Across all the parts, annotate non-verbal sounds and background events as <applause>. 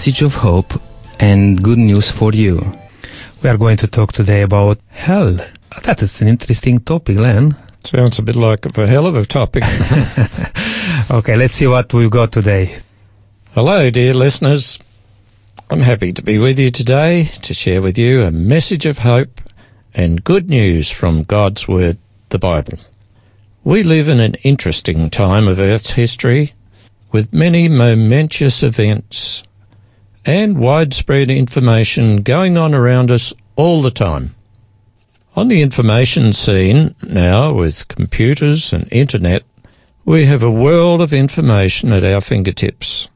message of hope and good news for you. We are going to talk today about hell. That is an interesting topic, Len. Sounds a bit like a hell of a topic. <laughs> Okay, let's see what we've got today. Hello, dear listeners. I'm happy to be with you today to share with you a message of hope and good news from God's Word, the Bible. We live in an interesting time of Earth's history with many momentous events and widespread information going on around us all the time. On the information scene now with computers and internet, we have a world of information at our fingertips.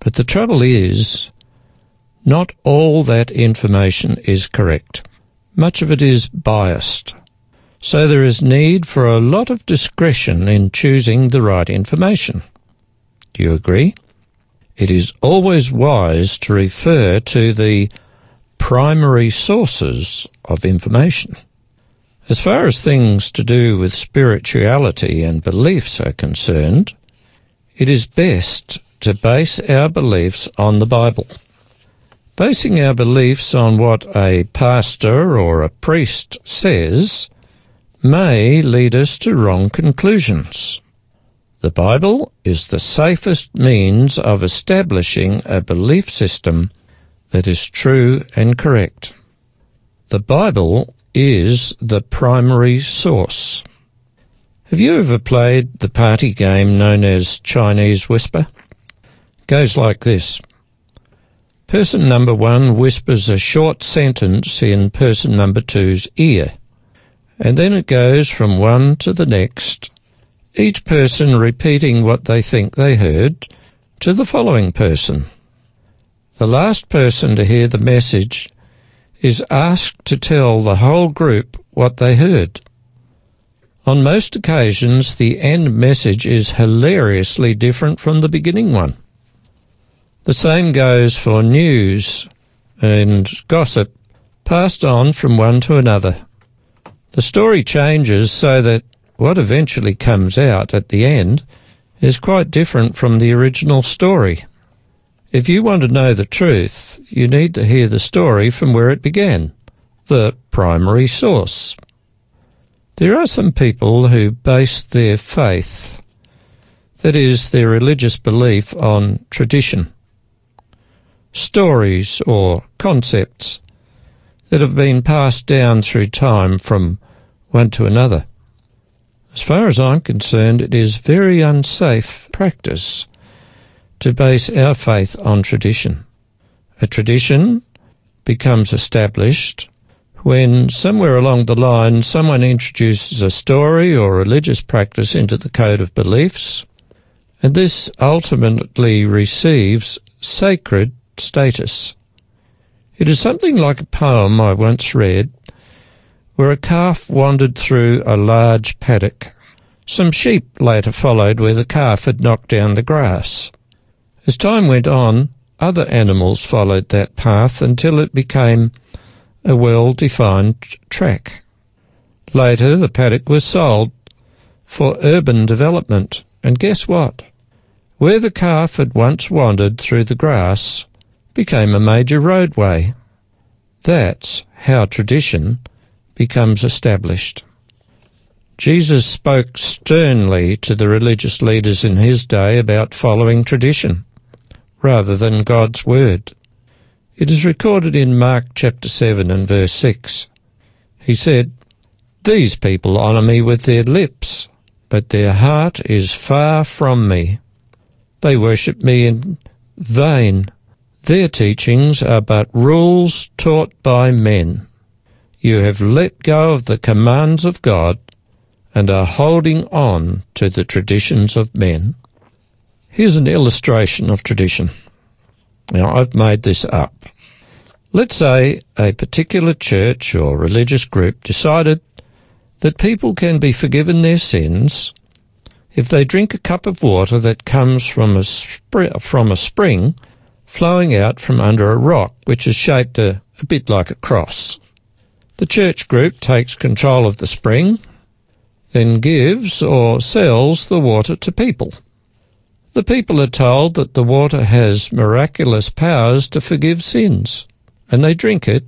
But the trouble is, not all that information is correct. Much of it is biased. So there is need for a lot of discretion in choosing the right information. Do you agree? It is always wise to refer to the primary sources of information. As far as things to do with spirituality and beliefs are concerned, it is best to base our beliefs on the Bible. Basing our beliefs on what a pastor or a priest says may lead us to wrong conclusions. The Bible is the safest means of establishing a belief system that is true and correct. The Bible is the primary source. Have you ever played the party game known as Chinese Whisper? Goes like this. Person number one whispers a short sentence in person number two's ear, and then it goes from one to the next, each person repeating what they think they heard to the following person. The last person to hear the message is asked to tell the whole group what they heard. On most occasions, the end message is hilariously different from the beginning one. The same goes for news and gossip passed on from one to another. The story changes so that what eventually comes out at the end is quite different from the original story. If you want to know the truth, you need to hear the story from where it began, the primary source. There are some people who base their faith, that is, their religious belief, on tradition stories or concepts that have been passed down through time from one to another. As far as I'm concerned, it is very unsafe practice to base our faith on tradition. A tradition becomes established when somewhere along the line someone introduces a story or religious practice into the code of beliefs, and this ultimately receives sacred status. It is something like a poem I once read where a calf wandered through a large paddock. Some sheep later followed where the calf had knocked down the grass. As time went on, other animals followed that path until it became a well-defined track. Later, the paddock was sold for urban development, and guess what? Where the calf had once wandered through the grass became a major roadway. That's how tradition becomes established. Jesus spoke sternly to the religious leaders in his day about following tradition rather than God's word. It is recorded in Mark chapter 7 and verse 6. He said, These people honour me with their lips, but their heart is far from me. They worship me in vain. Their teachings are but rules taught by men. You have let go of the commands of God and are holding on to the traditions of men. Here's an illustration of tradition. Now, I've made this up. Let's say a particular church or religious group decided that people can be forgiven their sins if they drink a cup of water that comes from a, from a spring flowing out from under a rock, which is shaped a, a bit like a cross. The church group takes control of the spring, then gives or sells the water to people. the people are told that the water has miraculous powers to forgive sins, and they drink it,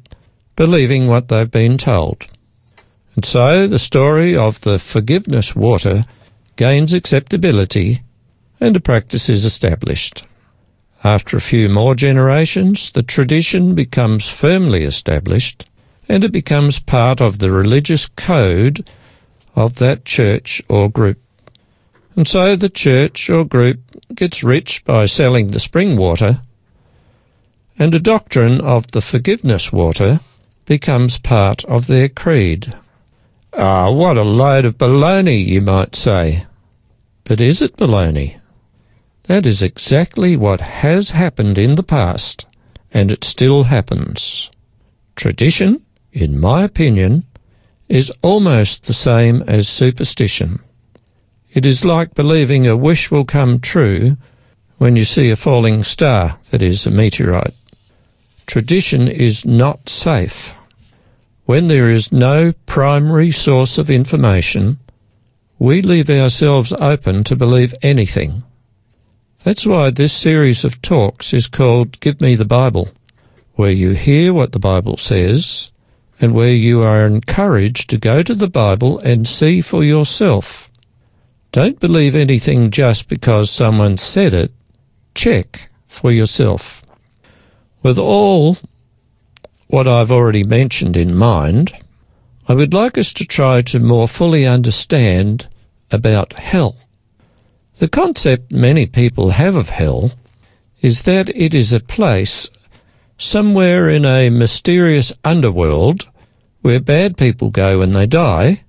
believing what they've been told. And so the story of the forgiveness water gains acceptability and a practice is established. After a few more generations, the tradition becomes firmly established and it becomes part of the religious code of that church or group. And so the church or group gets rich by selling the spring water, and a doctrine of the forgiveness water becomes part of their creed. Ah, what a load of baloney, you might say. But is it baloney? That is exactly what has happened in the past, and it still happens. Tradition, in my opinion, is almost the same as superstition. It is like believing a wish will come true when you see a falling star, that is, a meteorite. Tradition is not safe. When there is no primary source of information, we leave ourselves open to believe anything. That's why this series of talks is called Give Me the Bible, where you hear what the Bible says and where you are encouraged to go to the Bible and see for yourself. Don't believe anything just because someone said it. Check for yourself. With all what I've already mentioned in mind, I would like us to try to more fully understand about hell. The concept many people have of hell is that it is a place somewhere in a mysterious underworld where bad people go when they die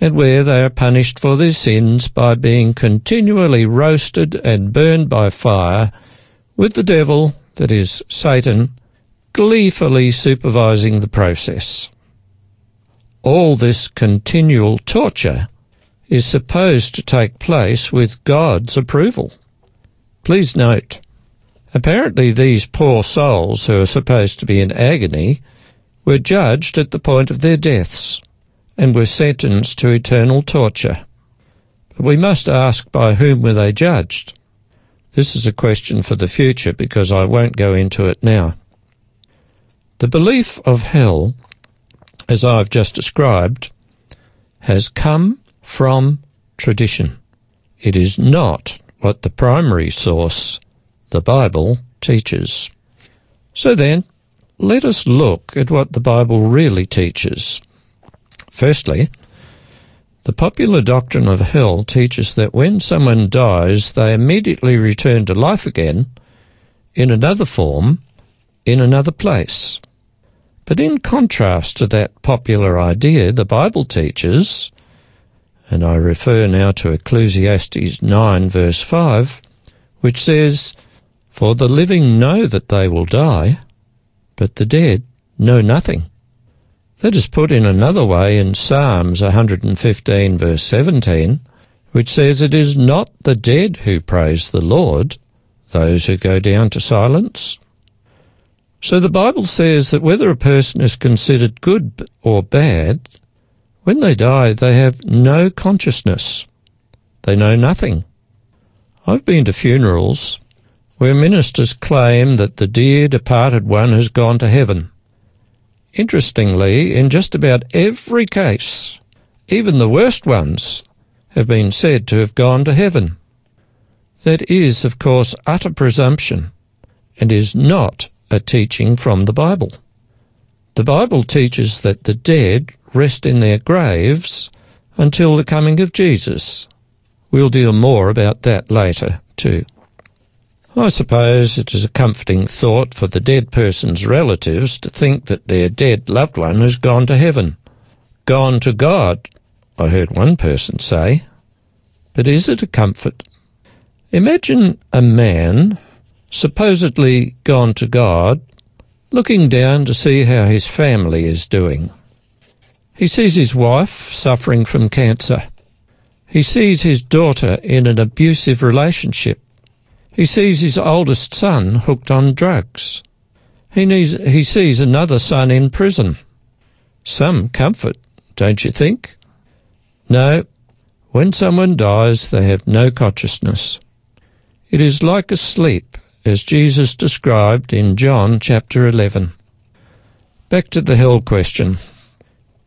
and where they are punished for their sins by being continually roasted and burned by fire with the devil, that is, Satan, gleefully supervising the process. All this continual torture is supposed to take place with God's approval. Please note, apparently these poor souls who are supposed to be in agony were judged at the point of their deaths and were sentenced to eternal torture. But we must ask by whom were they judged? This is a question for the future because I won't go into it now. The belief of hell, as I've just described, has come from tradition. It is not what the primary source, the Bible, teaches. So then, let us look at what the Bible really teaches. Firstly, the popular doctrine of hell teaches that when someone dies, they immediately return to life again in another form, in another place. But in contrast to that popular idea, the Bible teaches and I refer now to Ecclesiastes 9 verse 5, which says, For the living know that they will die, but the dead know nothing. That is put in another way in Psalms 115 verse 17, which says, It is not the dead who praise the Lord, those who go down to silence. So the Bible says that whether a person is considered good or bad, when they die, they have no consciousness. They know nothing. I've been to funerals where ministers claim that the dear departed one has gone to heaven. Interestingly, in just about every case, even the worst ones have been said to have gone to heaven. That is, of course, utter presumption and is not a teaching from the Bible. The Bible teaches that the dead rest in their graves until the coming of Jesus. We'll deal more about that later, too. I suppose it is a comforting thought for the dead person's relatives to think that their dead loved one has gone to heaven. Gone to God, I heard one person say. But is it a comfort? Imagine a man, supposedly gone to God, looking down to see how his family is doing. He sees his wife suffering from cancer. He sees his daughter in an abusive relationship. He sees his oldest son hooked on drugs. He, needs, he sees another son in prison. Some comfort, don't you think? No, when someone dies, they have no consciousness. It is like a sleep, as Jesus described in John chapter 11. Back to the hell question.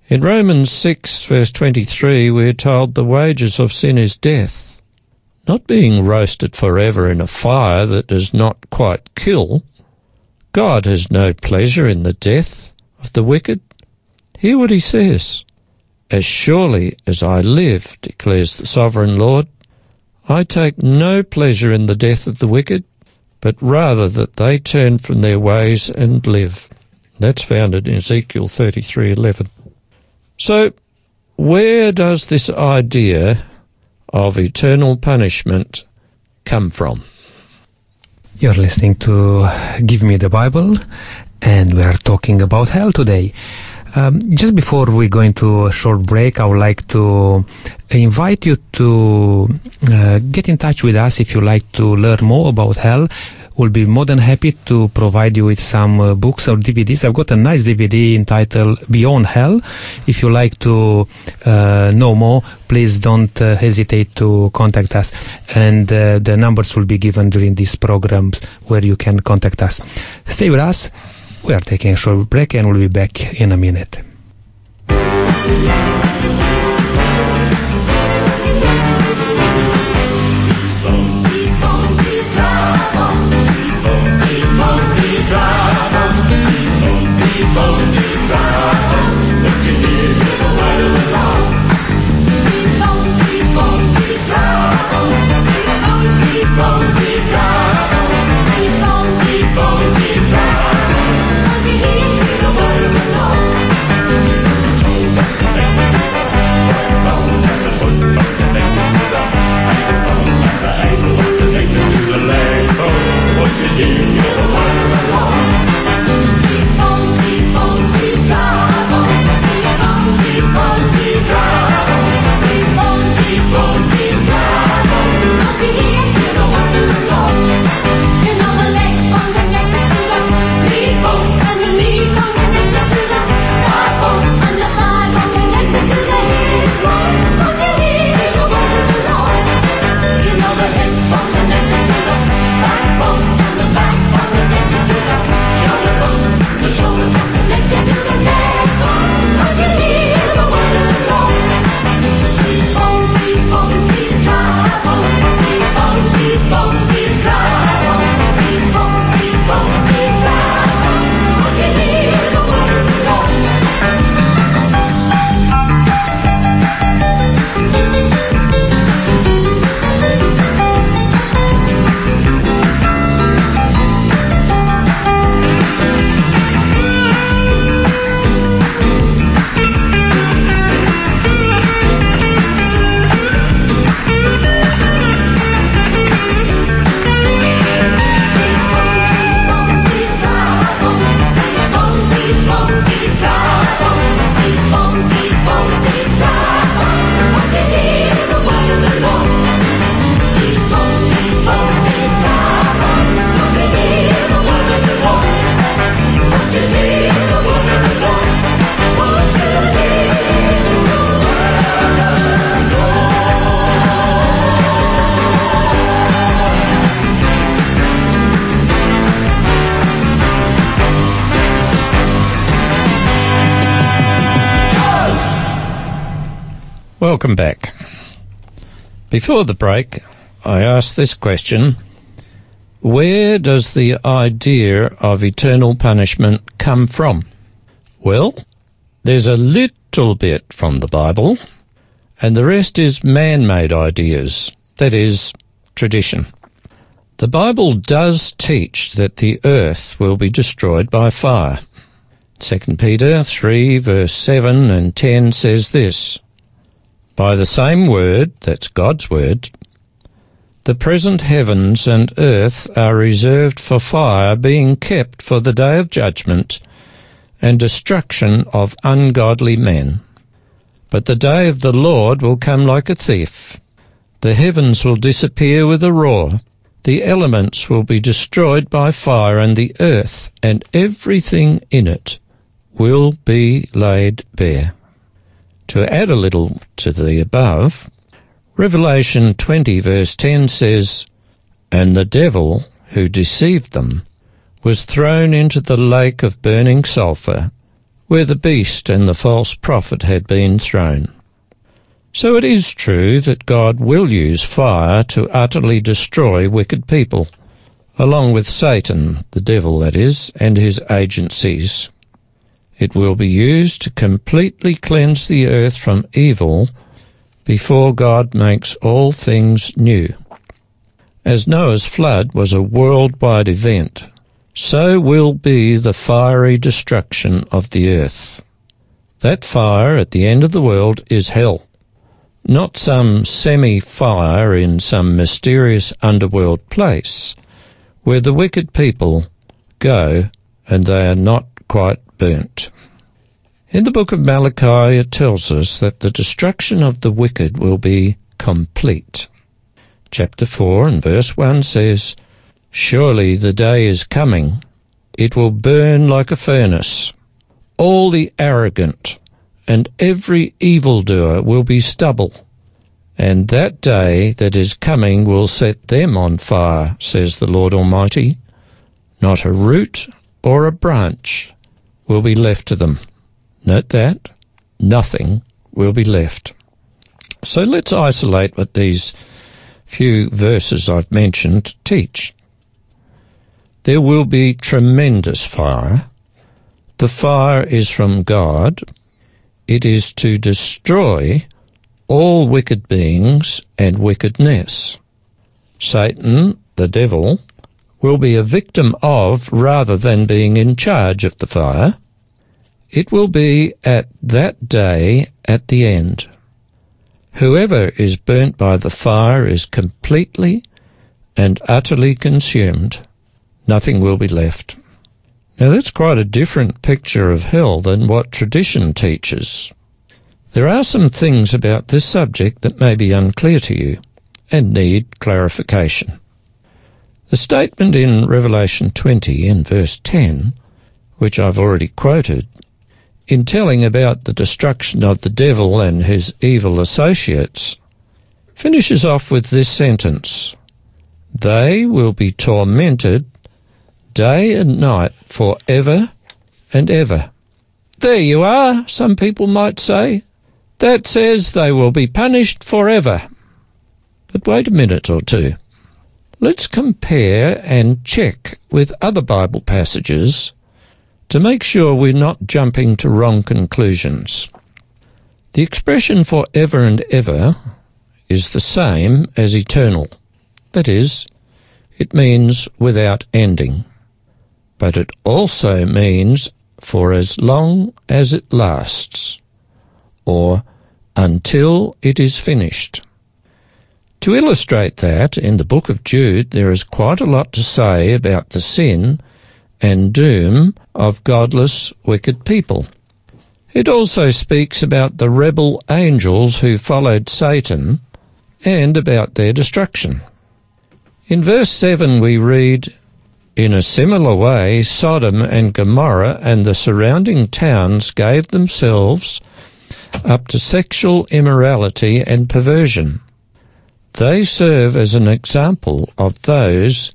In Romans 6 verse 23 we are told the wages of sin is death. Not being roasted forever in a fire that does not quite kill. God has no pleasure in the death of the wicked. Hear what he says. As surely as I live, declares the sovereign Lord, I take no pleasure in the death of the wicked, but rather that they turn from their ways and live. That's found in Ezekiel 33:11. So, where does this idea of eternal punishment come from? You're listening to Give Me the Bible, and we are talking about hell today. Um, just before we go into a short break, I would like to invite you to uh, get in touch with us if you like to learn more about hell. We'll be more than happy to provide you with some uh, books or DVDs. I've got a nice DVD entitled Beyond Hell. If you like to uh, know more, please don't uh, hesitate to contact us. And uh, the numbers will be given during these programs where you can contact us. Stay with us. We are taking a short break and we'll be back in a minute. Welcome back. Before the break, I asked this question Where does the idea of eternal punishment come from? Well, there's a little bit from the Bible, and the rest is man made ideas, that is, tradition. The Bible does teach that the earth will be destroyed by fire. 2 Peter 3 verse 7 and 10 says this, By the same word, that's God's word, the present heavens and earth are reserved for fire, being kept for the day of judgment and destruction of ungodly men. But the day of the Lord will come like a thief. The heavens will disappear with a roar. The elements will be destroyed by fire, and the earth and everything in it will be laid bare. To add a little to the above, Revelation 20 verse 10 says, And the devil, who deceived them, was thrown into the lake of burning sulphur, where the beast and the false prophet had been thrown. So it is true that God will use fire to utterly destroy wicked people, along with Satan, the devil that is, and his agencies. It will be used to completely cleanse the earth from evil before God makes all things new. As Noah's flood was a worldwide event, so will be the fiery destruction of the earth. That fire at the end of the world is hell, not some semi fire in some mysterious underworld place where the wicked people go and they are not quite burnt. In the book of Malachi, it tells us that the destruction of the wicked will be complete. Chapter 4 and verse 1 says, Surely the day is coming. It will burn like a furnace. All the arrogant and every evildoer will be stubble. And that day that is coming will set them on fire, says the Lord Almighty. Not a root or a branch will be left to them. Note that. Nothing will be left. So let's isolate what these few verses I've mentioned teach. There will be tremendous fire. The fire is from God. It is to destroy all wicked beings and wickedness. Satan, the devil, will be a victim of rather than being in charge of the fire. It will be at that day at the end. Whoever is burnt by the fire is completely and utterly consumed nothing will be left. Now that's quite a different picture of hell than what tradition teaches. There are some things about this subject that may be unclear to you and need clarification. The statement in Revelation 20 in verse 10, which I've already quoted, in telling about the destruction of the devil and his evil associates, finishes off with this sentence They will be tormented day and night for ever and ever. There you are, some people might say. That says they will be punished forever. But wait a minute or two. Let's compare and check with other Bible passages to make sure we're not jumping to wrong conclusions. The expression for ever and ever is the same as eternal. That is, it means without ending but it also means for as long as it lasts, or until it is finished. To illustrate that, in the book of Jude, there is quite a lot to say about the sin and doom of godless, wicked people. It also speaks about the rebel angels who followed Satan and about their destruction. In verse 7 we read, in a similar way, Sodom and Gomorrah and the surrounding towns gave themselves up to sexual immorality and perversion. They serve as an example of those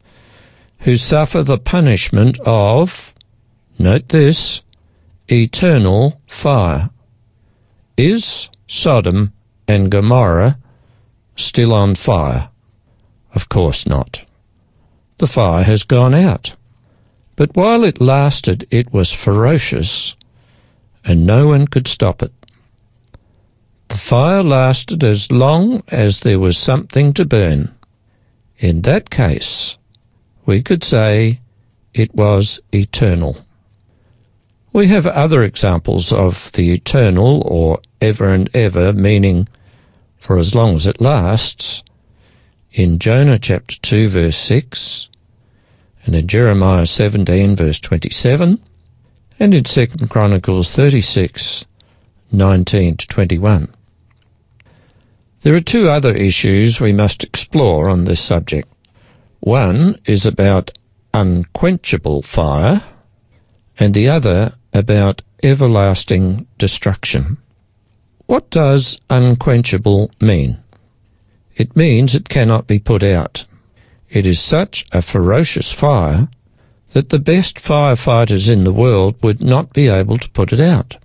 who suffer the punishment of, note this, eternal fire. Is Sodom and Gomorrah still on fire? Of course not the fire has gone out. But while it lasted, it was ferocious, and no one could stop it. The fire lasted as long as there was something to burn. In that case, we could say it was eternal. We have other examples of the eternal or ever and ever, meaning for as long as it lasts, in Jonah chapter 2 verse 6, and in Jeremiah 17 verse 27, and in 2 Chronicles 36, 19 to 21. There are two other issues we must explore on this subject. One is about unquenchable fire, and the other about everlasting destruction. What does unquenchable mean? It means it cannot be put out. It is such a ferocious fire that the best firefighters in the world would not be able to put it out.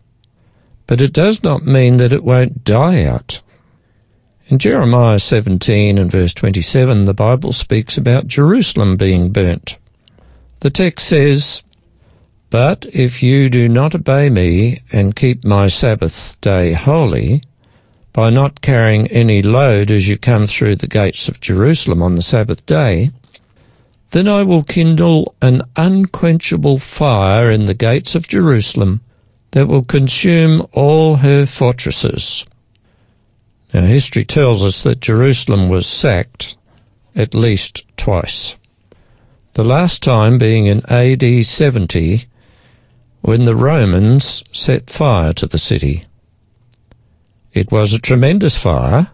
But it does not mean that it won't die out. In Jeremiah 17 and verse 27, the Bible speaks about Jerusalem being burnt. The text says, But if you do not obey me and keep my Sabbath day holy, by not carrying any load as you come through the gates of Jerusalem on the Sabbath day, then I will kindle an unquenchable fire in the gates of Jerusalem that will consume all her fortresses. Now, history tells us that Jerusalem was sacked at least twice. The last time being in AD 70, when the Romans set fire to the city. It was a tremendous fire,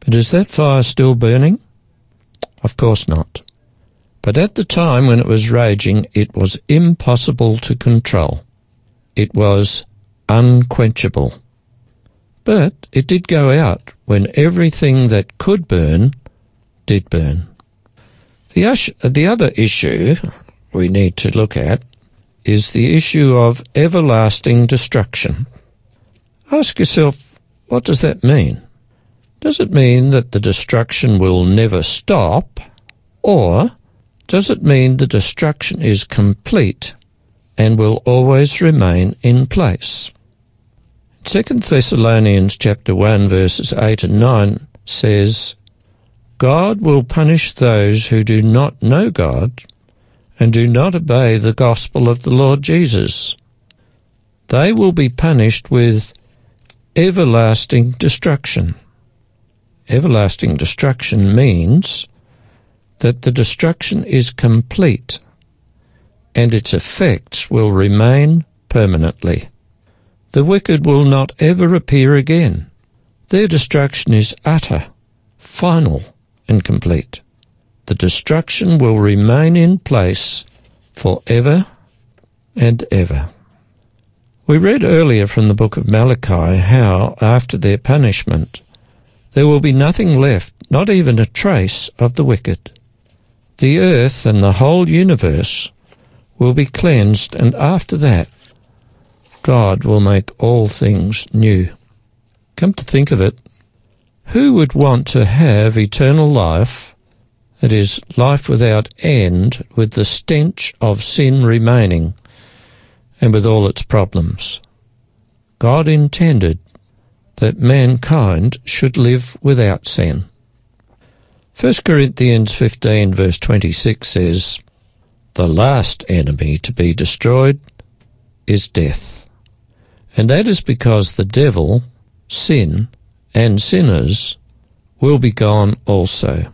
but is that fire still burning? Of course not. But at the time when it was raging, it was impossible to control. It was unquenchable. But it did go out when everything that could burn did burn. The, the other issue we need to look at is the issue of everlasting destruction. Ask yourself, what does that mean? Does it mean that the destruction will never stop, or does it mean the destruction is complete and will always remain in place? 2 Thessalonians chapter 1 verses 8 and 9 says, God will punish those who do not know God and do not obey the gospel of the Lord Jesus. They will be punished with everlasting destruction. Everlasting destruction means that the destruction is complete and its effects will remain permanently. The wicked will not ever appear again. Their destruction is utter, final, and complete. The destruction will remain in place forever and ever. We read earlier from the book of Malachi how, after their punishment, there will be nothing left, not even a trace of the wicked. The earth and the whole universe will be cleansed, and after that, God will make all things new. Come to think of it, who would want to have eternal life, that is, life without end, with the stench of sin remaining and with all its problems? God intended that mankind should live without sin. 1 Corinthians 15 verse 26 says, The last enemy to be destroyed is death. And that is because the devil, sin, and sinners will be gone also.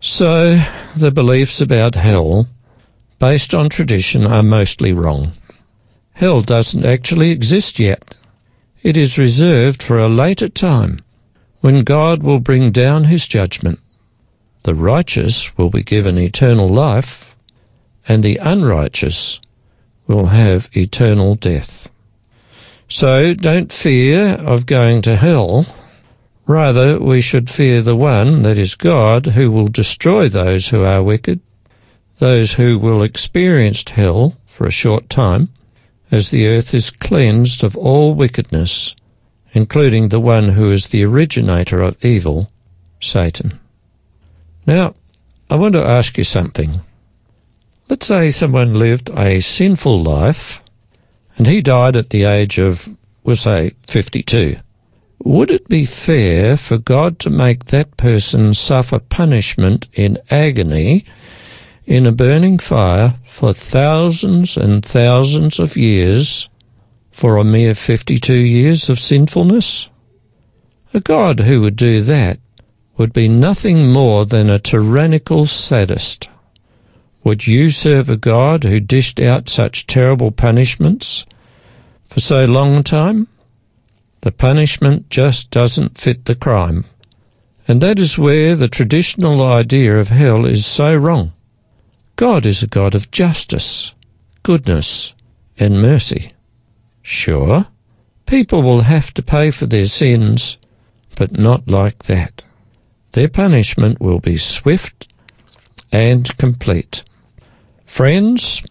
So, the beliefs about hell, based on tradition, are mostly wrong. Hell doesn't actually exist yet. It is reserved for a later time when God will bring down his judgment. The righteous will be given eternal life, and the unrighteous will have eternal death. So don't fear of going to hell. Rather, we should fear the one, that is God, who will destroy those who are wicked, those who will experience hell for a short time, as the earth is cleansed of all wickedness, including the one who is the originator of evil, Satan. Now, I want to ask you something. Let's say someone lived a sinful life and he died at the age of, we'll say, 52. Would it be fair for God to make that person suffer punishment in agony in a burning fire for thousands and thousands of years for a mere 52 years of sinfulness? A God who would do that would be nothing more than a tyrannical sadist. Would you serve a God who dished out such terrible punishments for so long a time? The punishment just doesn't fit the crime. And that is where the traditional idea of hell is so wrong. God is a God of justice, goodness, and mercy. Sure, people will have to pay for their sins, but not like that. Their punishment will be swift and complete. Friends,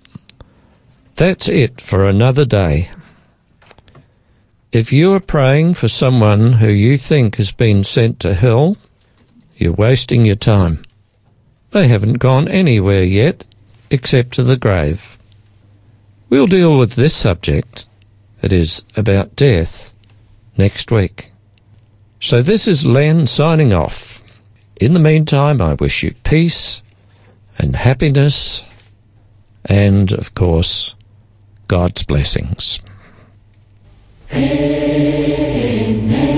that's it for another day. If you are praying for someone who you think has been sent to hell, you're wasting your time. They haven't gone anywhere yet except to the grave. We'll deal with this subject, it is about death, next week. So this is Len signing off. In the meantime, I wish you peace and happiness and, of course, God's blessings. Amen.